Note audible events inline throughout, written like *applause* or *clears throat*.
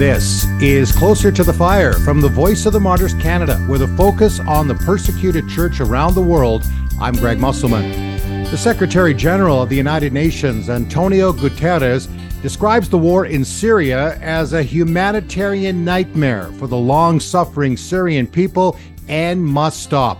This is Closer to the Fire from the Voice of the Martyrs Canada, with a focus on the persecuted church around the world. I'm Greg Musselman. The Secretary General of the United Nations, Antonio Guterres, describes the war in Syria as a humanitarian nightmare for the long suffering Syrian people and must stop.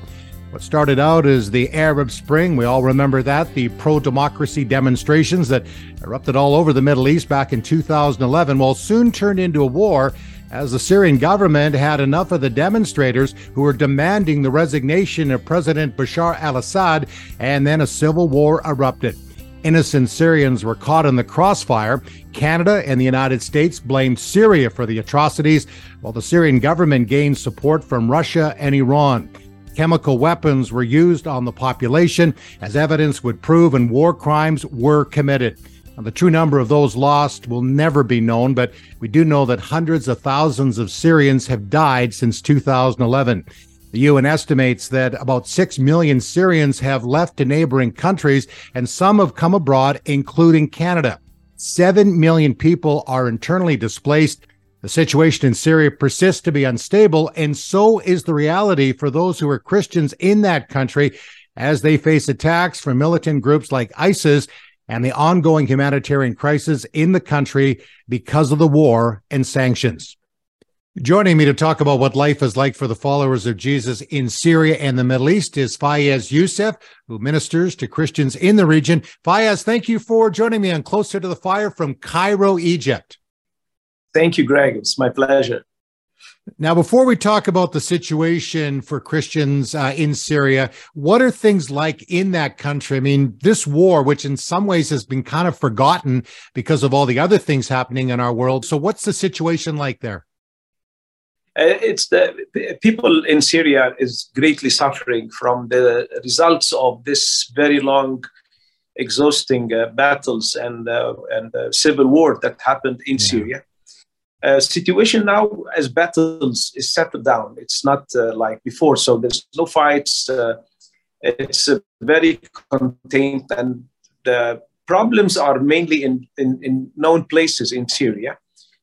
What started out as the Arab Spring, we all remember that, the pro democracy demonstrations that erupted all over the Middle East back in 2011, well, soon turned into a war as the Syrian government had enough of the demonstrators who were demanding the resignation of President Bashar al Assad, and then a civil war erupted. Innocent Syrians were caught in the crossfire. Canada and the United States blamed Syria for the atrocities, while the Syrian government gained support from Russia and Iran. Chemical weapons were used on the population, as evidence would prove, and war crimes were committed. Now, the true number of those lost will never be known, but we do know that hundreds of thousands of Syrians have died since 2011. The UN estimates that about 6 million Syrians have left to neighboring countries, and some have come abroad, including Canada. 7 million people are internally displaced, the situation in Syria persists to be unstable, and so is the reality for those who are Christians in that country as they face attacks from militant groups like ISIS and the ongoing humanitarian crisis in the country because of the war and sanctions. Joining me to talk about what life is like for the followers of Jesus in Syria and the Middle East is Fayez Youssef, who ministers to Christians in the region. Fayez, thank you for joining me on Closer to the Fire from Cairo, Egypt. Thank you, Greg. It's my pleasure. Now, before we talk about the situation for Christians uh, in Syria, what are things like in that country? I mean, this war, which in some ways has been kind of forgotten because of all the other things happening in our world. So, what's the situation like there? Uh, it's the people in Syria is greatly suffering from the results of this very long, exhausting uh, battles and uh, and uh, civil war that happened in yeah. Syria uh, situation now as battles is settled down. It's not uh, like before, so there's no fights. Uh, it's very contained, and the problems are mainly in, in, in, known places in Syria,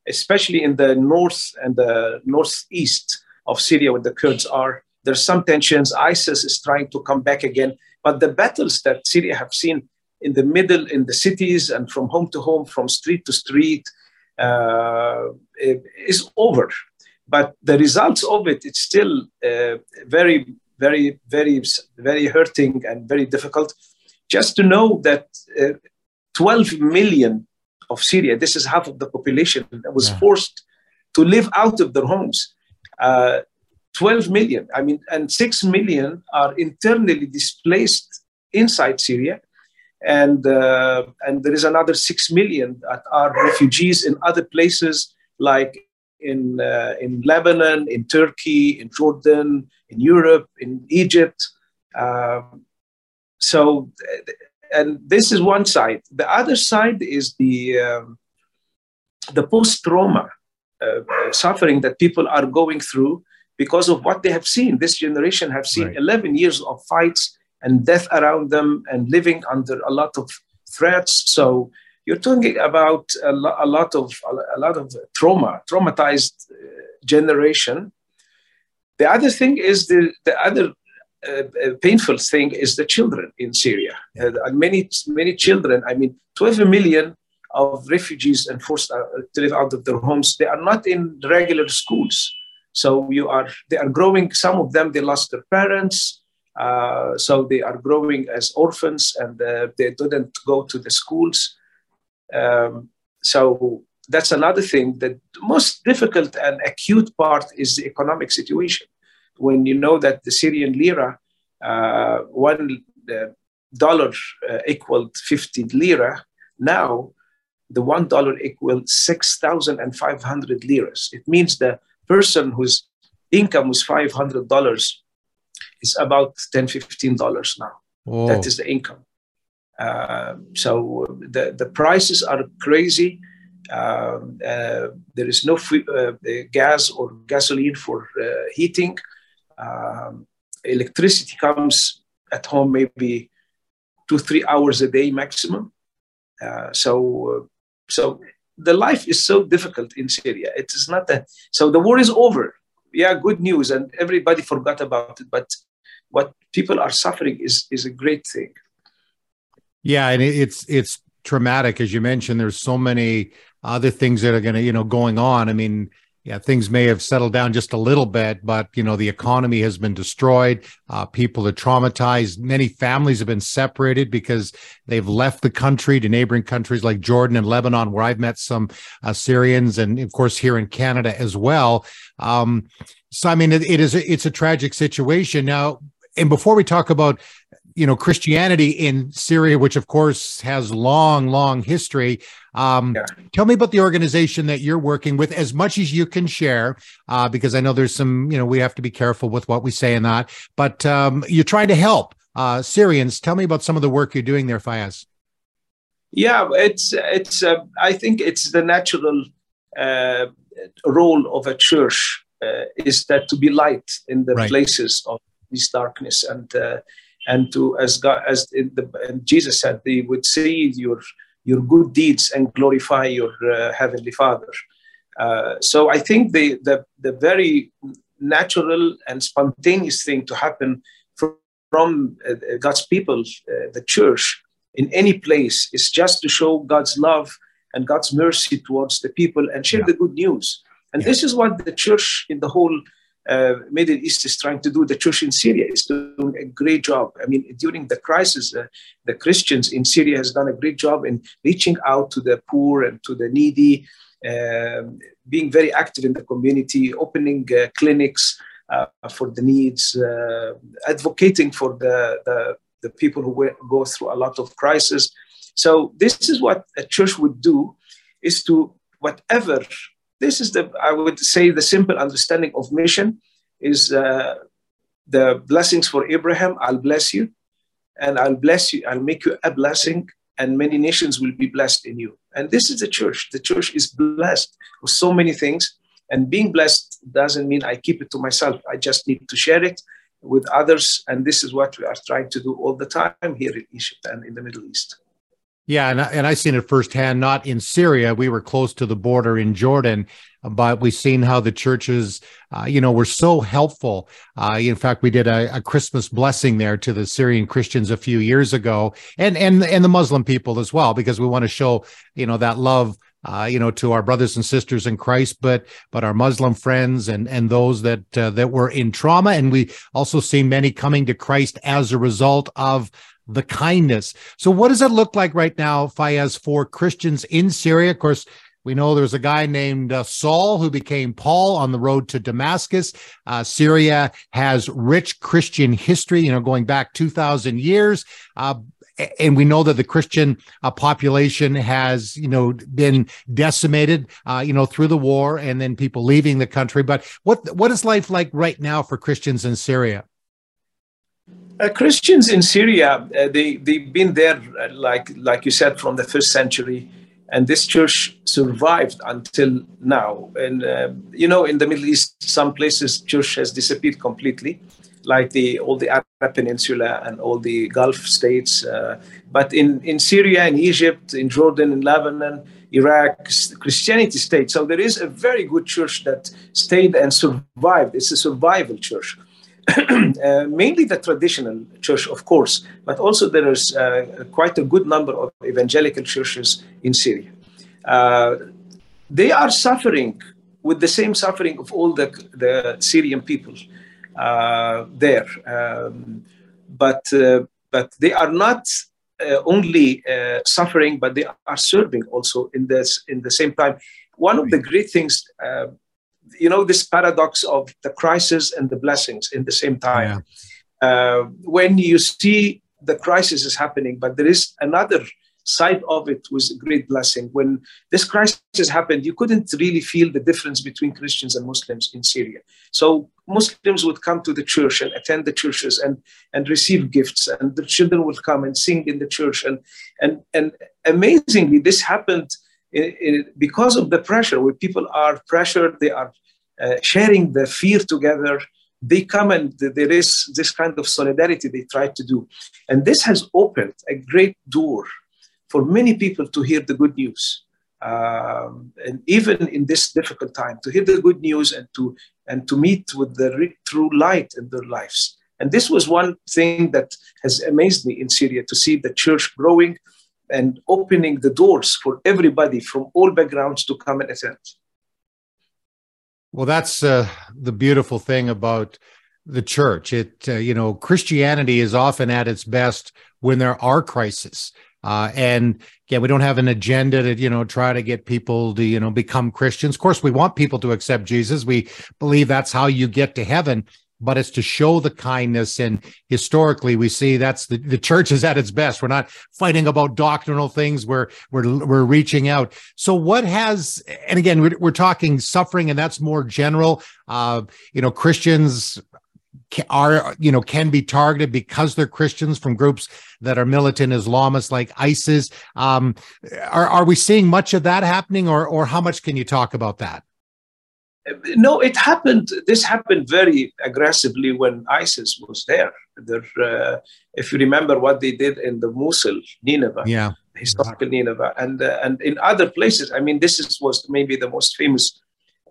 especially in the north and the northeast of Syria, where the Kurds are. There's some tensions. ISIS is trying to come back again, but the battles that Syria have seen in the middle, in the cities, and from home to home, from street to street, uh, is over. But the results of it, it's still uh, very, very, very, very hurting and very difficult. Just to know that uh, 12 million of Syria, this is half of the population, that was yeah. forced to live out of their homes. Uh, 12 million, I mean, and 6 million are internally displaced inside Syria and uh, and there is another six million that are refugees in other places like in uh, in Lebanon, in Turkey, in Jordan, in Europe, in Egypt. Um, so, and this is one side. The other side is the um, the post trauma uh, suffering that people are going through because of what they have seen. This generation have seen right. 11 years of fights and death around them and living under a lot of threats. So you're talking about a, lo- a lot of a lot of trauma, traumatized uh, generation. The other thing is the the other uh, uh painful thing is the children in Syria. Uh, many many children. I mean, 12 million of refugees and forced to live out of their homes. They are not in regular schools. So you are they are growing. Some of them they lost their parents. Uh, so they are growing as orphans and uh, they didn't go to the schools. Um, so that's another thing. The most difficult and acute part is the economic situation. When you know that the Syrian lira, uh, one dollar uh, equaled 50 lira, now the one dollar equals 6,500 liras. It means the person whose income was $500 is about 10 15 dollars now Whoa. that is the income uh, so the, the prices are crazy um, uh, there is no free, uh, gas or gasoline for uh, heating um, electricity comes at home maybe two three hours a day maximum uh, so so the life is so difficult in Syria. It is not that. So the war is over. Yeah, good news, and everybody forgot about it. But what people are suffering is is a great thing. Yeah, and it's it's traumatic as you mentioned. There's so many other things that are going to you know going on. I mean, yeah, things may have settled down just a little bit, but you know the economy has been destroyed. Uh, people are traumatized. Many families have been separated because they've left the country to neighboring countries like Jordan and Lebanon, where I've met some uh, Syrians, and of course here in Canada as well. Um, so I mean, it, it is it's a tragic situation now. And before we talk about you know Christianity in Syria, which of course has long, long history. Um, yeah. Tell me about the organization that you're working with, as much as you can share, uh, because I know there's some, you know, we have to be careful with what we say and that. But um, you're trying to help uh, Syrians. Tell me about some of the work you're doing there, Fayez. Yeah, it's it's. Uh, I think it's the natural uh, role of a church uh, is that to be light in the right. places of this darkness and uh, and to as God as the, Jesus said, they would see your your good deeds and glorify your uh, heavenly Father. Uh, so I think the, the the very natural and spontaneous thing to happen from, from uh, God's people, uh, the church, in any place, is just to show God's love and God's mercy towards the people and share yeah. the good news. And yeah. this is what the church in the whole uh, Middle East is trying to do. The church in Syria is doing a great job. I mean, during the crisis, uh, the Christians in Syria has done a great job in reaching out to the poor and to the needy, um, being very active in the community, opening uh, clinics uh, for the needs, uh, advocating for the, the, the people who go through a lot of crisis. So this is what a church would do, is to whatever this is the i would say the simple understanding of mission is uh, the blessings for abraham i'll bless you and i'll bless you i'll make you a blessing and many nations will be blessed in you. And this is the church. The church is blessed with so many things and being blessed doesn't mean i keep it to myself. I just need to share it with others and this is what we are trying to do all the time here in egypt and in the middle east yeah, and I, and I seen it firsthand. Not in Syria, we were close to the border in Jordan, but we've seen how the churches, uh, you know, were so helpful. Uh, in fact, we did a, a, Christmas blessing there to the Syrian Christians a few years ago, and and and the Muslim people as well, because we want to show, you know, that love. Uh, you know, to our brothers and sisters in Christ, but but our Muslim friends and and those that uh, that were in trauma, and we also see many coming to Christ as a result of the kindness. So, what does it look like right now, Fayez, for Christians in Syria? Of course, we know there's a guy named uh, Saul who became Paul on the road to Damascus. Uh, Syria has rich Christian history, you know, going back 2,000 years. Uh, and we know that the Christian uh, population has, you know, been decimated, uh, you know, through the war, and then people leaving the country. But what what is life like right now for Christians in Syria? Uh, Christians in Syria, uh, they they've been there, uh, like like you said, from the first century, and this church survived until now. And uh, you know, in the Middle East, some places church has disappeared completely, like the all the Arab Peninsula and all the Gulf states. Uh, but in in Syria, in Egypt, in Jordan, in Lebanon, Iraq, Christianity stayed. So there is a very good church that stayed and survived. It's a survival church. *clears throat* uh, mainly the traditional church, of course, but also there is uh, quite a good number of evangelical churches in Syria. Uh, they are suffering with the same suffering of all the, the Syrian people uh, there, um, but uh, but they are not uh, only suffering, but they are serving also in this in the same time. One of the great things you know this paradox of the crisis and the blessings in the same time. Yeah. uh, when you see the crisis is happening but there is another side of it was a great blessing. When this crisis happened you couldn't really feel the difference between christians and muslims in syria. So muslims would come to the church and attend the churches and and receive gifts and the children would come and sing in the church. And and and amazingly this happened because of the pressure, where people are pressured, they are sharing the fear together. They come and there is this kind of solidarity they try to do. And this has opened a great door for many people to hear the good news. um, and even in this difficult time, to hear the good news and to and to meet with the true light in their lives. And this was one thing that has amazed me in Syria to see the church growing and opening the doors for everybody from all backgrounds to come and attend. Well, that's uh, the beautiful thing about the church. It, uh, you know, Christianity is often at its best when there are crises. Uh, and again, we don't have an agenda to, you know, try to get people to, you know, become Christians. Of course, we want people to accept Jesus. We believe that's how you get to heaven but it's to show the kindness. And historically, we see that's the, the church is at its best. We're not fighting about doctrinal things. We're, we're, we're reaching out. So what has, and again, we're, we're talking suffering and that's more general. Uh, you know, Christians are, you know, can be targeted because they're Christians from groups that are militant Islamists like ISIS. Um, are, are we seeing much of that happening or, or how much can you talk about that? No, it happened. This happened very aggressively when ISIS was there. there uh, if you remember what they did in the Mosul, Nineveh, yeah, historical Nineveh, and uh, and in other places. I mean, this is, was maybe the most famous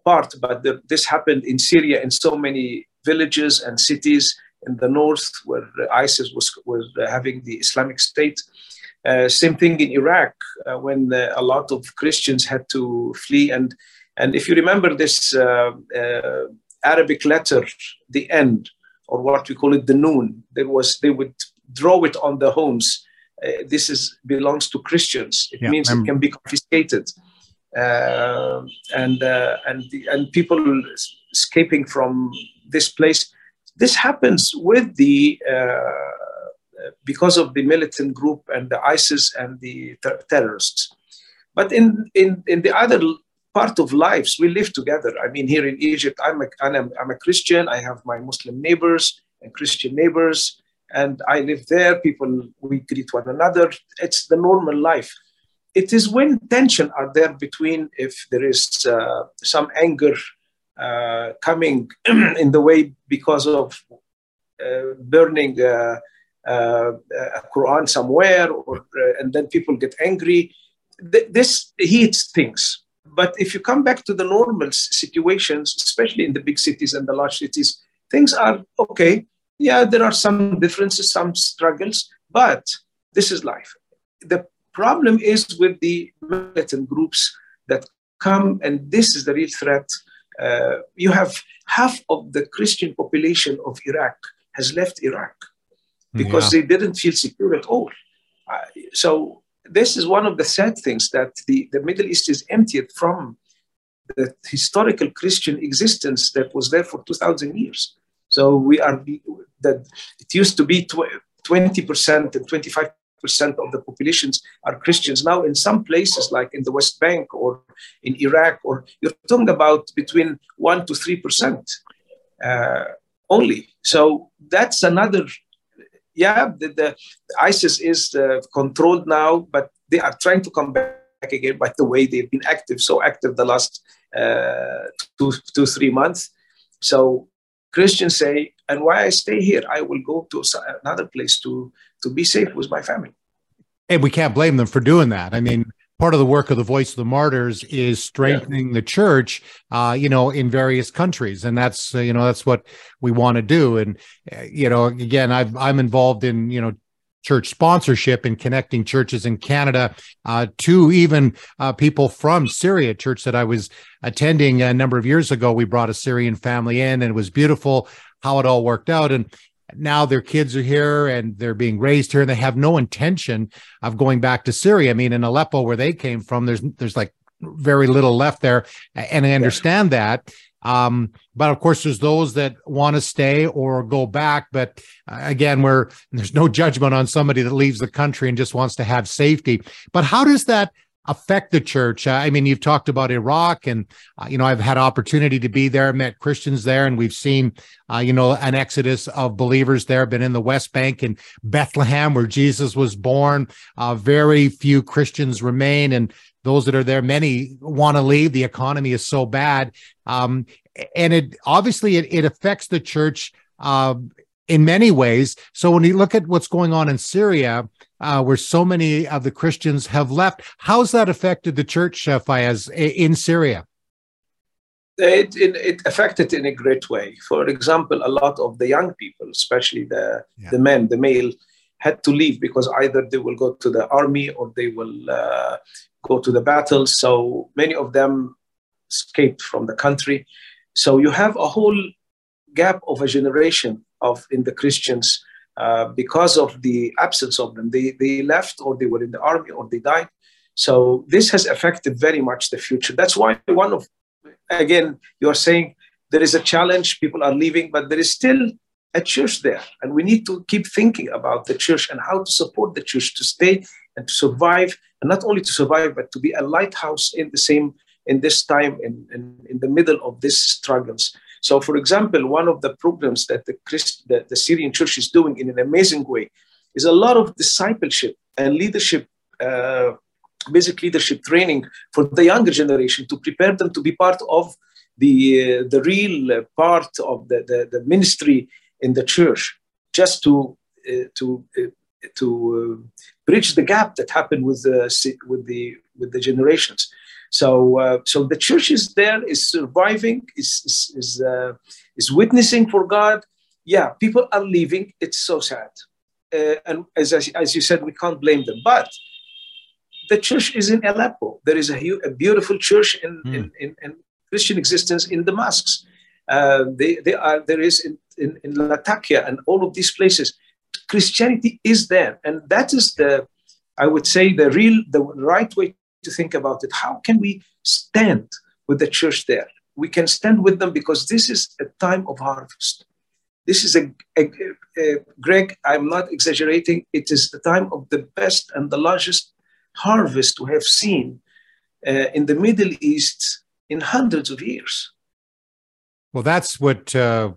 part, but the, this happened in Syria in so many villages and cities in the north where ISIS was was having the Islamic State. Uh, same thing in Iraq uh, when uh, a lot of Christians had to flee and and if you remember this uh, uh, Arabic letter, the end, or what we call it, the noon, there was they would draw it on the homes. Uh, this is belongs to Christians. It yeah, means it can be confiscated, uh, and uh, and the, and people escaping from this place. This happens with the uh, because of the militant group and the ISIS and the ter- terrorists. But in, in, in the other part of lives. We live together. I mean, here in Egypt, I'm a, I'm, I'm a Christian. I have my Muslim neighbors and Christian neighbors, and I live there. People, we greet one another. It's the normal life. It is when tension are there between if there is uh, some anger uh, coming *clears throat* in the way because of uh, burning uh, uh, a Quran somewhere, or uh, and then people get angry. Th- this heats things but if you come back to the normal situations, especially in the big cities and the large cities, things are okay. Yeah, there are some differences, some struggles, but this is life. The problem is with the militant groups that come, and this is the real threat. Uh, you have half of the Christian population of Iraq has left Iraq because yeah. they didn't feel secure at all. Uh, so this is one of the sad things that the, the Middle East is emptied from the historical Christian existence that was there for 2,000 years. So we are that it used to be 20% and 25% of the populations are Christians. Now, in some places, like in the West Bank or in Iraq, or you're talking about between one to three percent uh, only. So that's another yeah, the, the ISIS is uh, controlled now, but they are trying to come back again. By the way, they've been active, so active the last uh, two, two, three months. So Christians say, and why I stay here? I will go to another place to to be safe with my family. And we can't blame them for doing that. I mean, part of the work of the voice of the martyrs is strengthening yeah. the church uh, you know in various countries and that's uh, you know that's what we want to do and uh, you know again i i'm involved in you know church sponsorship and connecting churches in Canada uh, to even uh, people from Syria. Church that I was attending a number of years ago, we brought a Syrian family in, and it was beautiful how it all worked out. And now their kids are here and they're being raised here and they have no intention of going back to Syria. I mean, in Aleppo, where they came from, there's there's like very little left there, and I understand yeah. that. Um, but of course, there's those that want to stay or go back. But uh, again, where there's no judgment on somebody that leaves the country and just wants to have safety. But how does that affect the church? Uh, I mean, you've talked about Iraq, and uh, you know, I've had opportunity to be there, met Christians there, and we've seen, uh, you know, an exodus of believers there. Been in the West Bank and Bethlehem, where Jesus was born. Uh, very few Christians remain, and those that are there, many want to leave. The economy is so bad, um, and it obviously it, it affects the church. In many ways. So when you look at what's going on in Syria, uh, where so many of the Christians have left, how's that affected the church, uh, Fayez, in Syria? It, it, it, affected in a great way. For example, a lot of the young people, especially the, yeah. the men, the male, had to leave because either they will go to the army or they will uh, go to the battle. So many of them escaped from the country. So you have a whole gap of a generation of in the Christians uh, because of the absence of them. They, they left or they were in the army or they died. So this has affected very much the future. That's why one of, again, you're saying there is a challenge, people are leaving, but there is still a church there. And we need to keep thinking about the church and how to support the church to stay and to survive, and not only to survive, but to be a lighthouse in the same in this time in, in, in the middle of these struggles. So, for example, one of the programs that the, Christ, the Syrian church is doing in an amazing way is a lot of discipleship and leadership, uh, basic leadership training for the younger generation to prepare them to be part of the, uh, the real part of the, the, the, ministry in the church, just to, uh, to, uh, to uh, bridge the gap that happened with the, with the, with the generations. So, uh, so the church is there, is surviving, is is is, uh, is witnessing for God. Yeah, people are leaving. It's so sad, uh, and as as you said, we can't blame them. But the church is in Aleppo. There is a, a beautiful church in, mm. in, in, in, Christian existence in Damascus. Uh, they, they are there is in, in, in Latakia and all of these places. Christianity is there, and that is the I would say the real the right way to think about it. How can we stand with the church there? We can stand with them because this is a time of harvest. This is a, a, a, Greg, I'm not exaggerating. It is the time of the best and the largest harvest we have seen uh, in the Middle East in hundreds of years. Well, that's what uh,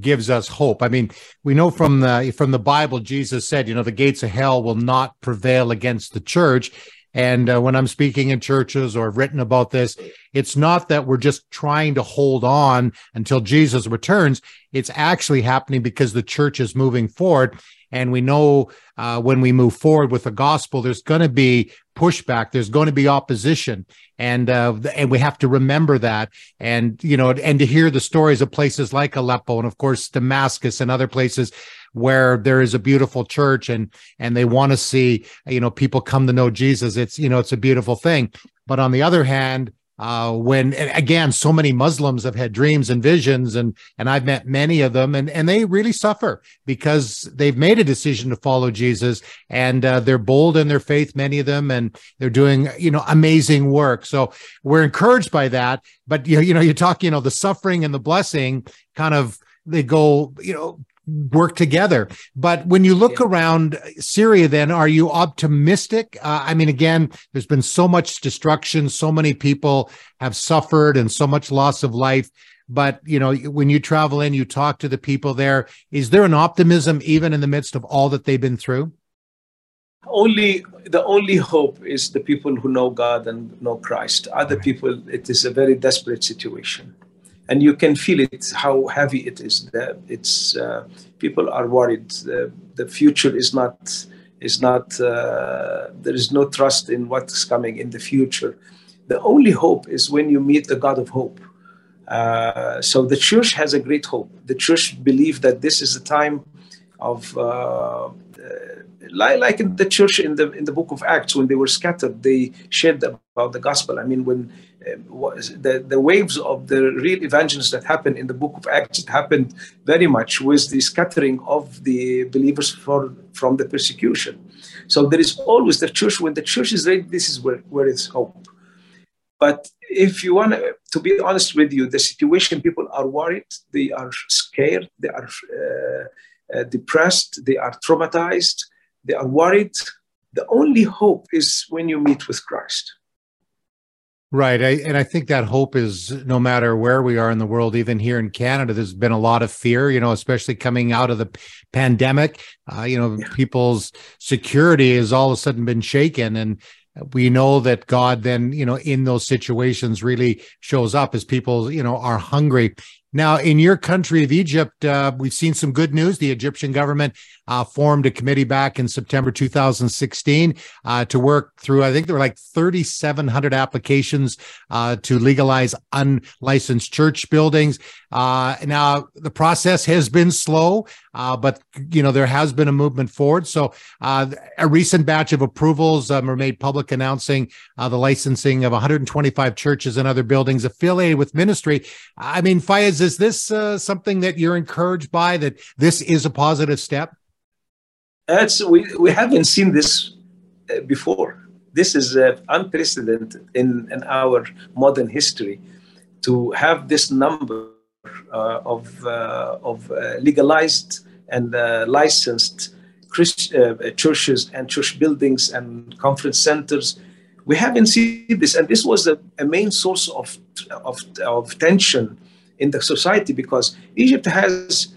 gives us hope. I mean, we know from the from the Bible, Jesus said, you know, the gates of hell will not prevail against the church. And uh, when I'm speaking in churches or I've written about this, it's not that we're just trying to hold on until Jesus returns. It's actually happening because the church is moving forward. And we know uh, when we move forward with the gospel, there's going to be pushback. There's going to be opposition, and uh, and we have to remember that. And you know, and to hear the stories of places like Aleppo and of course Damascus and other places where there is a beautiful church and and they want to see you know people come to know Jesus it's you know it's a beautiful thing but on the other hand uh, when again so many muslims have had dreams and visions and and i've met many of them and and they really suffer because they've made a decision to follow jesus and uh, they're bold in their faith many of them and they're doing you know amazing work. So we're encouraged by that but you know, you know you talk you know the suffering and the blessing kind of they go you know work together. But when you look yeah. around Syria, then are you optimistic? Uh, I mean, again, there's been so much destruction, so many people have suffered, and so much loss of life. But you know, when you travel in, you talk to the people there. Is there an optimism even in the midst of all that they've been through? Only the only hope is the people who know God and know Christ. Other people, it is a very desperate situation and you can feel it how heavy it is. It's uh, people are worried. The, the, future is not is not. Uh, there is no trust in what's coming in the future. The only hope is when you meet the God of hope. Uh, so the church has a great hope. The church believe that this is a time of uh, like, like in the church in the in the book of Acts when they were scattered, they shared about the gospel. I mean, when uh, the the waves of the real evangelists that happened in the book of Acts, it happened very much with the scattering of the believers for from the persecution. So there is always the church. When the church is ready, this is where where is hope. But if you want to be honest with you, the situation people are worried, they are scared, they are uh, uh, depressed, they are traumatized, they are worried. The only hope is when you meet with Christ. Right. I, and I think that hope is no matter where we are in the world, even here in Canada, there's been a lot of fear, you know, especially coming out of the pandemic. Uh, you know, yeah. people's security has all of a sudden been shaken. And we know that God then, you know, in those situations really shows up as people, you know, are hungry Now, in your country of Egypt, uh, we've seen some good news. The Egyptian government uh, formed a committee back in September 2016 uh, to work through, I think there were like 3,700 applications uh, to legalize unlicensed church buildings. Uh, now, the process has been slow, uh, but, you know, there has been a movement forward. So a recent batch of approvals um, were made public announcing the licensing of 125 churches and other buildings affiliated with ministry. I mean, Fayez, is this uh, something that you're encouraged by? That this is a positive step? That's we we haven't seen this uh, before. This is uh, unprecedented in, in our modern history to have this number uh, of uh, of uh, legalized and licensed Christ, churches and church buildings and conference centers we haven't seen this and this was a, a main source of, of, of tension in the society because Egypt has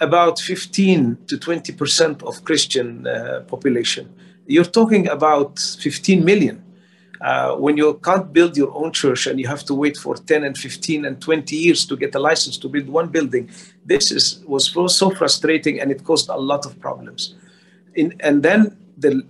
about 15 to 20 percent of Christian uh, population. You're talking about 15 million. Uh, when you can't build your own church and you have to wait for 10 and 15 and 20 years to get a license to build one building, this is was so frustrating and it caused a lot of problems. In, and then the,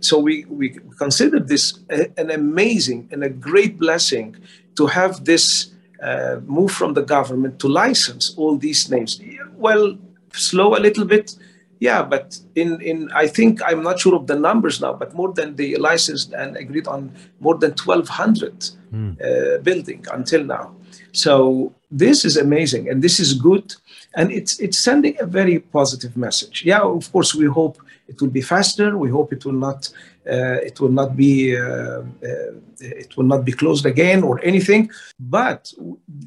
so we, we consider this a, an amazing and a great blessing to have this uh, move from the government to license all these names. Well, slow a little bit, yeah, but in, in I think I'm not sure of the numbers now, but more than they licensed and agreed on more than 1,200 mm. uh, building until now. So this is amazing, and this is good, and it's it's sending a very positive message. Yeah, of course, we hope it will be faster. We hope it will not uh, it will not be uh, uh, it will not be closed again or anything. But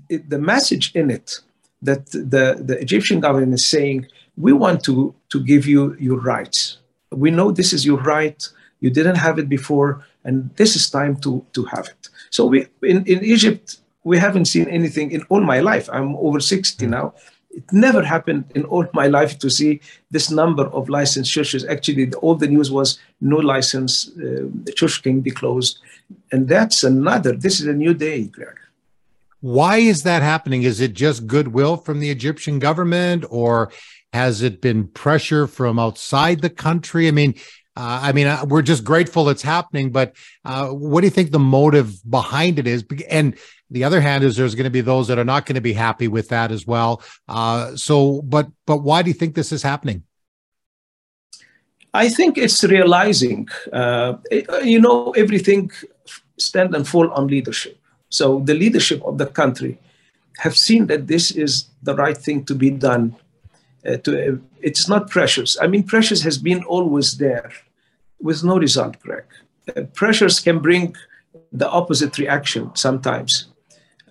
it, the message in it that the, the Egyptian government is saying, we want to, to give you your rights. We know this is your right. You didn't have it before, and this is time to, to have it. So we in, in Egypt, we haven't seen anything in all my life. I'm over 60 now it never happened in all my life to see this number of licensed churches. Actually, all the news was no license, uh, the church can be closed. And that's another, this is a new day, Greg. Why is that happening? Is it just goodwill from the Egyptian government or has it been pressure from outside the country? I mean, uh, I mean, uh, we're just grateful it's happening, but uh, what do you think the motive behind it is? And the other hand is there's going to be those that are not going to be happy with that as well. Uh, so, but but why do you think this is happening? I think it's realizing, uh, you know, everything stand and fall on leadership. So the leadership of the country have seen that this is the right thing to be done. Uh, to, it's not pressures. I mean, pressures has been always there with no result, Greg. Uh, pressures can bring the opposite reaction sometimes.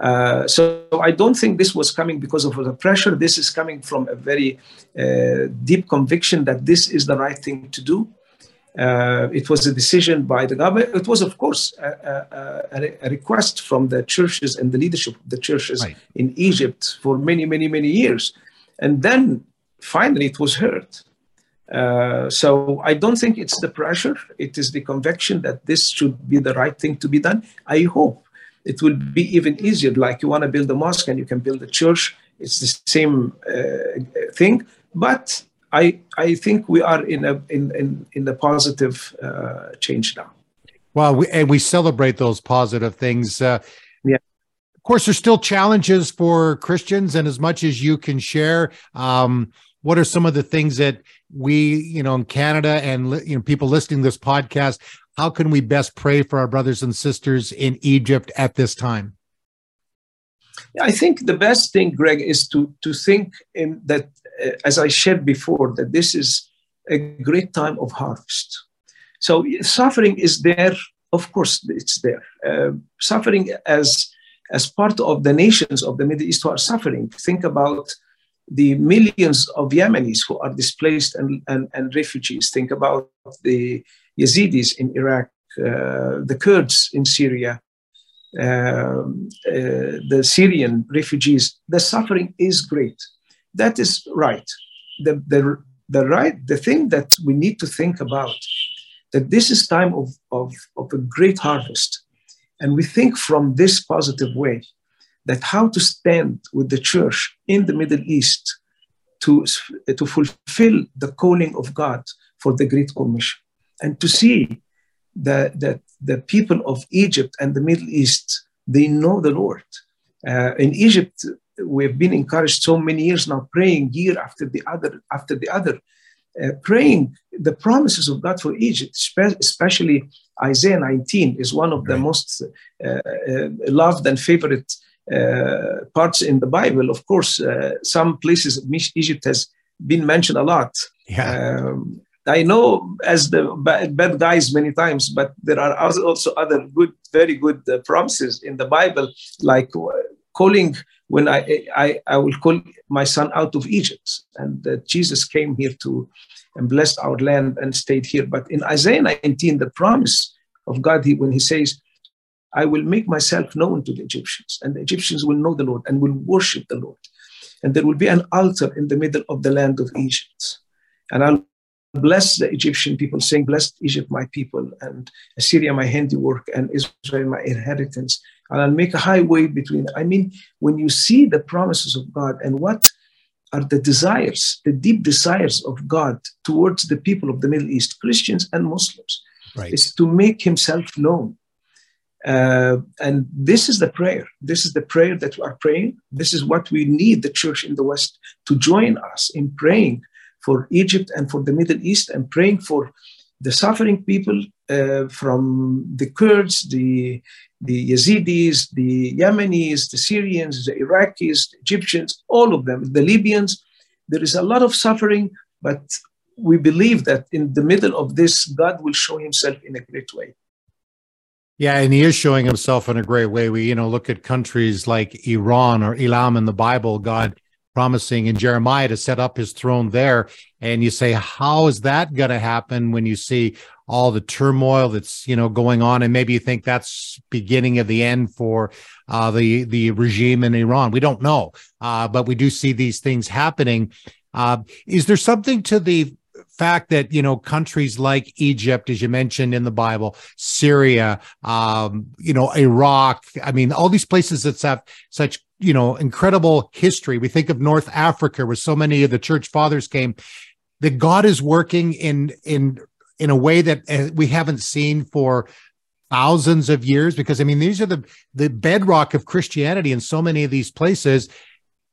Uh, so I don't think this was coming because of the pressure. This is coming from a very uh, deep conviction that this is the right thing to do. Uh, it was a decision by the government. It was, of course, a, a, a, request from the churches and the leadership of the churches right. in Egypt for many, many, many years. And then finally it was heard. Uh, so I don't think it's the pressure. It is the conviction that this should be the right thing to be done. I hope it will be even easier. Like you want to build a mosque and you can build a church. It's the same uh, thing. But I I think we are in a in in, in the positive uh, change now. Well, we, and we celebrate those positive things. Uh, yeah. Of course, there's still challenges for Christians, and as much as you can share, um, what are some of the things that we, you know, in Canada and you know people listening to this podcast, how can we best pray for our brothers and sisters in Egypt at this time? I think the best thing, Greg, is to to think in that, uh, as I shared before, that this is a great time of harvest. So suffering is there, of course, it's there. Uh, suffering as as part of the nations of the Middle East who are suffering. Think about the millions of Yemenis who are displaced and, and, and refugees. Think about the Yazidis in Iraq, uh, the Kurds in Syria, um, uh, the Syrian refugees. The suffering is great. That is right. The, the, the right, the thing that we need to think about that this is time of, of, of a great harvest. And we think from this positive way that how to stand with the church in the Middle East to, to fulfill the calling of God for the Great Commission and to see that, that the people of Egypt and the Middle East, they know the Lord. Uh, in Egypt, we've been encouraged so many years now praying year after the other after the other uh, praying the promises of god for egypt especially isaiah 19 is one of the most uh, uh, loved and favorite uh, parts in the bible of course uh, some places egypt has been mentioned a lot yeah. Um, I know as the bad guys many times, but there are also other good, very good uh, promises in the Bible, like calling when I, I, I will call my son out of Egypt. And uh, Jesus came here to and blessed our land and stayed here. But in Isaiah 19, the promise of God, he, when he says, I will make myself known to the Egyptians, and the Egyptians will know the Lord and will worship the Lord. And there will be an altar in the middle of the land of Egypt. And I'll bless the Egyptian people, saying, Blessed Egypt, my people, and Assyria, my handiwork, and Israel, my inheritance and I'll make a highway between. I mean, when you see the promises of God and what are the desires, the deep desires of God towards the people of the Middle East, Christians and Muslims, right. is to make Himself known. Uh, and this is the prayer. This is the prayer that we are praying. This is what we need the church in the West to join us in praying for Egypt and for the Middle East and praying for the suffering people uh, from the Kurds, the the Yazidis, the Yemenis, the Syrians, the Iraqis, the Egyptians, all of them, the Libyans. There is a lot of suffering, but we believe that in the middle of this, God will show himself in a great way. Yeah, and he is showing himself in a great way. We, you know, look at countries like Iran or Elam in the Bible, God promising in Jeremiah to set up his throne there. And you say, how is that going to happen when you see all the turmoil that's you know going on, and maybe you think that's beginning of the end for uh, the the regime in Iran. We don't know, uh, but we do see these things happening. Uh, is there something to the fact that you know countries like Egypt, as you mentioned in the Bible, Syria, um, you know Iraq, I mean all these places that have such you know incredible history. We think of North Africa, where so many of the church fathers came. That God is working in in in a way that uh, we haven't seen for thousands of years because i mean these are the the bedrock of christianity in so many of these places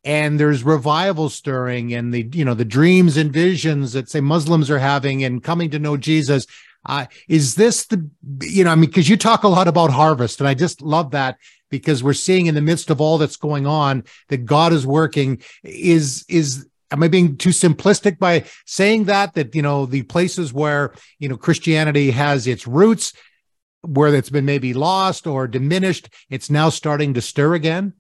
and there's revival stirring and the you know the dreams and visions that say muslims are having and coming to know jesus uh, is this the you know i mean because you talk a lot about harvest and i just love that because we're seeing in the midst of all that's going on that god is working. Is is am I being too simplistic by saying that that you know the places where you know Christianity has its roots where it's been maybe lost or diminished it's now starting to stir again?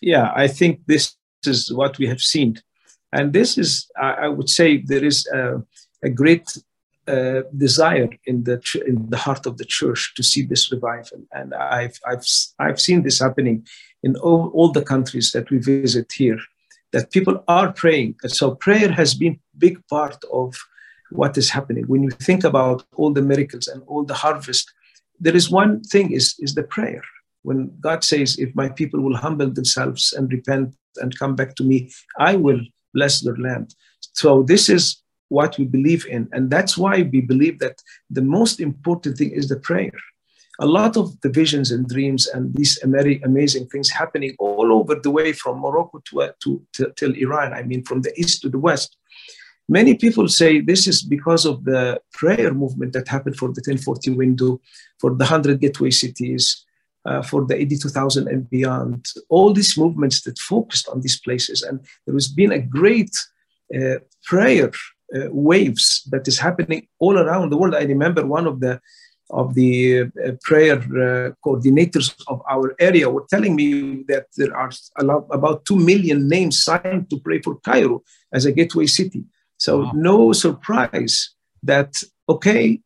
Yeah i think this is what we have seen. And this is i would say there is a, a great uh, desire in the in the heart of the church to see this revival and i've i've i've seen this happening in all, all the countries that we visit here that people are praying. So prayer has been big part of what is happening. When you think about all the miracles and all the harvest, there is one thing is, is the prayer. When God says, if my people will humble themselves and repent and come back to me, I will bless their land. So this is what we believe in. And that's why we believe that the most important thing is the prayer a lot of the visions and dreams and these amazing things happening all over the way from Morocco to, uh, to, to till Iran. I mean, from the east to the west. Many people say this is because of the prayer movement that happened for the 1040 window, for the 100 gateway cities, uh, for the AD 2000 and beyond. All these movements that focused on these places. And there has been a great uh, prayer uh, waves that is happening all around the world. I remember one of the of the uh, prayer uh, coordinators of our area were telling me that there are about 2 million names signed to pray for Cairo as a gateway city. So, wow. no surprise that, okay,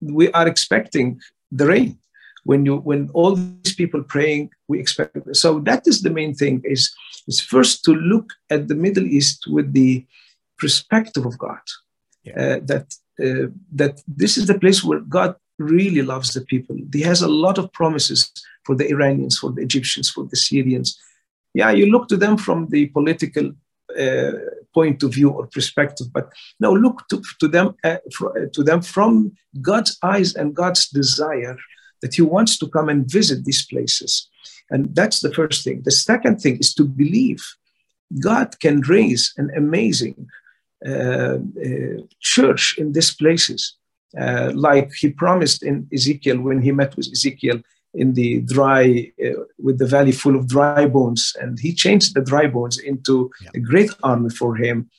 we are expecting the rain. When you when all these people praying, we expect so that is the main thing is is first to look at the Middle East with the perspective of God. Yeah. Uh, that uh, that this is the place where God really loves the people. He has a lot of promises for the Iranians, for the Egyptians, for the Syrians. Yeah, you look to them from the political uh, point of view or perspective, but no, look to, to them uh, for, to them from God's eyes and God's desire that He wants to come and visit these places. And that's the first thing. The second thing is to believe God can raise an amazing uh, uh, church in these places, uh, like He promised in Ezekiel when He met with Ezekiel in the dry, uh, with the valley full of dry bones, and He changed the dry bones into yeah. a great army for Him.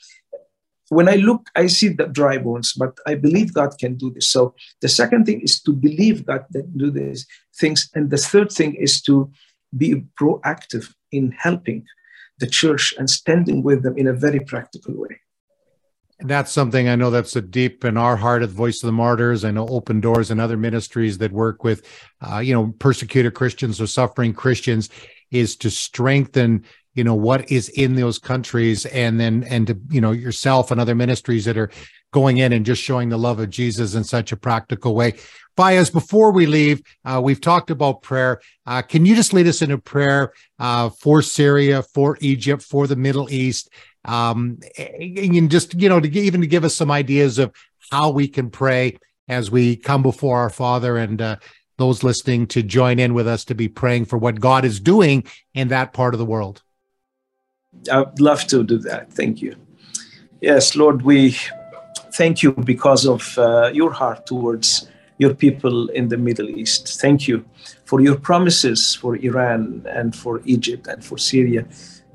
When I look, I see the dry bones, but I believe God can do this. So the second thing is to believe God can do these things, and the third thing is to be proactive in helping the church and standing with them in a very practical way. That's something I know that's a deep in our heart at the Voice of the Martyrs. I know Open Doors and other ministries that work with, uh, you know, persecuted Christians or suffering Christians is to strengthen, you know, what is in those countries, and then and to you know yourself and other ministries that are going in and just showing the love of Jesus in such a practical way. Fayez, before we leave, uh, we've talked about prayer. Uh, can you just lead us into prayer uh, for Syria, for Egypt, for the Middle East, um, and just you know to even to give us some ideas of how we can pray as we come before our Father and uh, those listening to join in with us to be praying for what God is doing in that part of the world. I'd love to do that. Thank you. Yes, Lord, we thank you because of uh, your heart towards your people in the Middle East. Thank you for your promises for Iran and for Egypt and for Syria.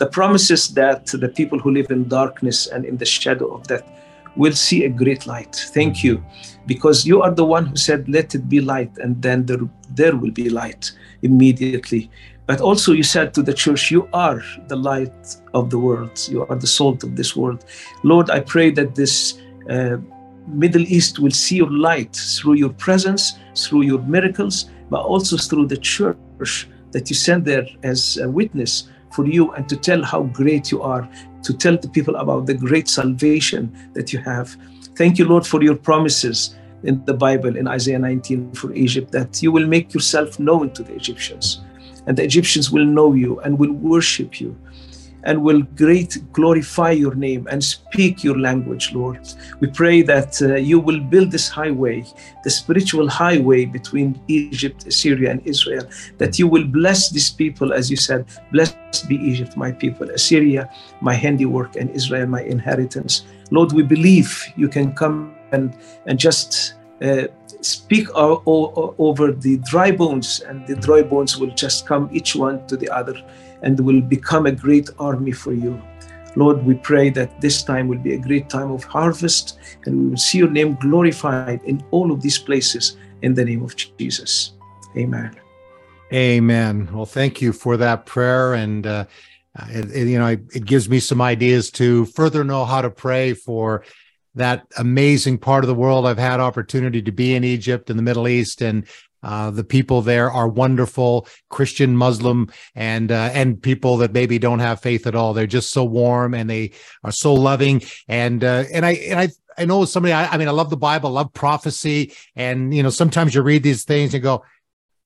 The promises that the people who live in darkness and in the shadow of death will see a great light. Thank you, because you are the one who said, Let it be light, and then there, there will be light immediately. But also, you said to the church, You are the light of the world, you are the salt of this world. Lord, I pray that this uh, Middle East will see your light through your presence, through your miracles, but also through the church that you send there as a witness for you and to tell how great you are, to tell the people about the great salvation that you have. Thank you, Lord, for your promises in the Bible in Isaiah 19 for Egypt that you will make yourself known to the Egyptians and the Egyptians will know you and will worship you and will great glorify your name and speak your language, Lord. We pray that uh, you will build this highway, the spiritual highway between Egypt, Syria, and Israel, that you will bless these people, as you said, blessed be Egypt, my people, Assyria, my handiwork, and Israel, my inheritance. Lord, we believe you can come and, and just uh, speak over the dry bones, and the dry bones will just come each one to the other and will become a great army for you. Lord, we pray that this time will be a great time of harvest and we will see your name glorified in all of these places in the name of Jesus. Amen. Amen. Well, thank you for that prayer. And, uh, it, it, you know, it, it gives me some ideas to further know how to pray for that amazing part of the world. I've had opportunity to be in Egypt and the Middle East and uh, the people there are wonderful, Christian, Muslim, and uh, and people that maybe don't have faith at all. They're just so warm and they are so loving. And uh, and I and I I know somebody. I, I mean, I love the Bible, I love prophecy, and you know sometimes you read these things and go,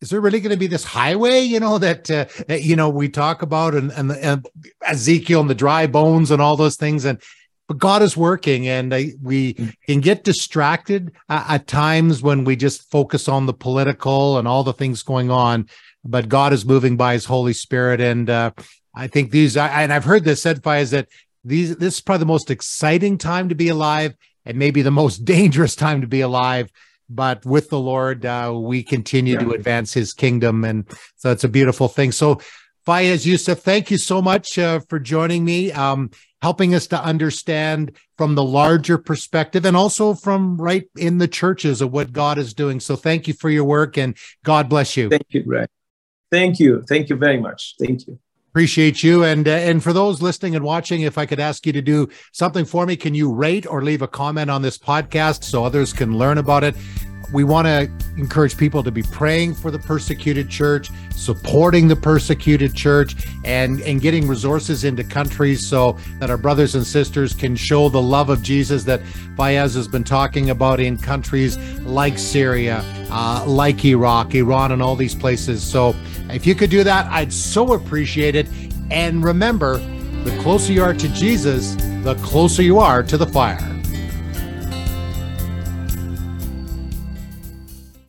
is there really going to be this highway you know that, uh, that you know we talk about and, and, and ezekiel and the dry bones and all those things and but God is working, and uh, we mm. can get distracted uh, at times when we just focus on the political and all the things going on. But God is moving by His Holy Spirit, and uh, I think these. I, and I've heard this said by is that these. This is probably the most exciting time to be alive, and maybe the most *laughs* dangerous time to be alive. But with the Lord, uh, we continue yeah. to advance His kingdom, and so it's a beautiful thing. So. Fayez Youssef, thank you so much uh, for joining me. Um, helping us to understand from the larger perspective and also from right in the churches of what God is doing. So thank you for your work and God bless you. Thank you, Greg. Thank you. Thank you very much. Thank you. Appreciate you. And uh, and for those listening and watching, if I could ask you to do something for me, can you rate or leave a comment on this podcast so others can learn about it? We want to encourage people to be praying for the persecuted church, supporting the persecuted church, and, and getting resources into countries so that our brothers and sisters can show the love of Jesus that Fayez has been talking about in countries like Syria, uh, like Iraq, Iran, and all these places. So if you could do that, I'd so appreciate it. And remember, the closer you are to Jesus, the closer you are to the fire.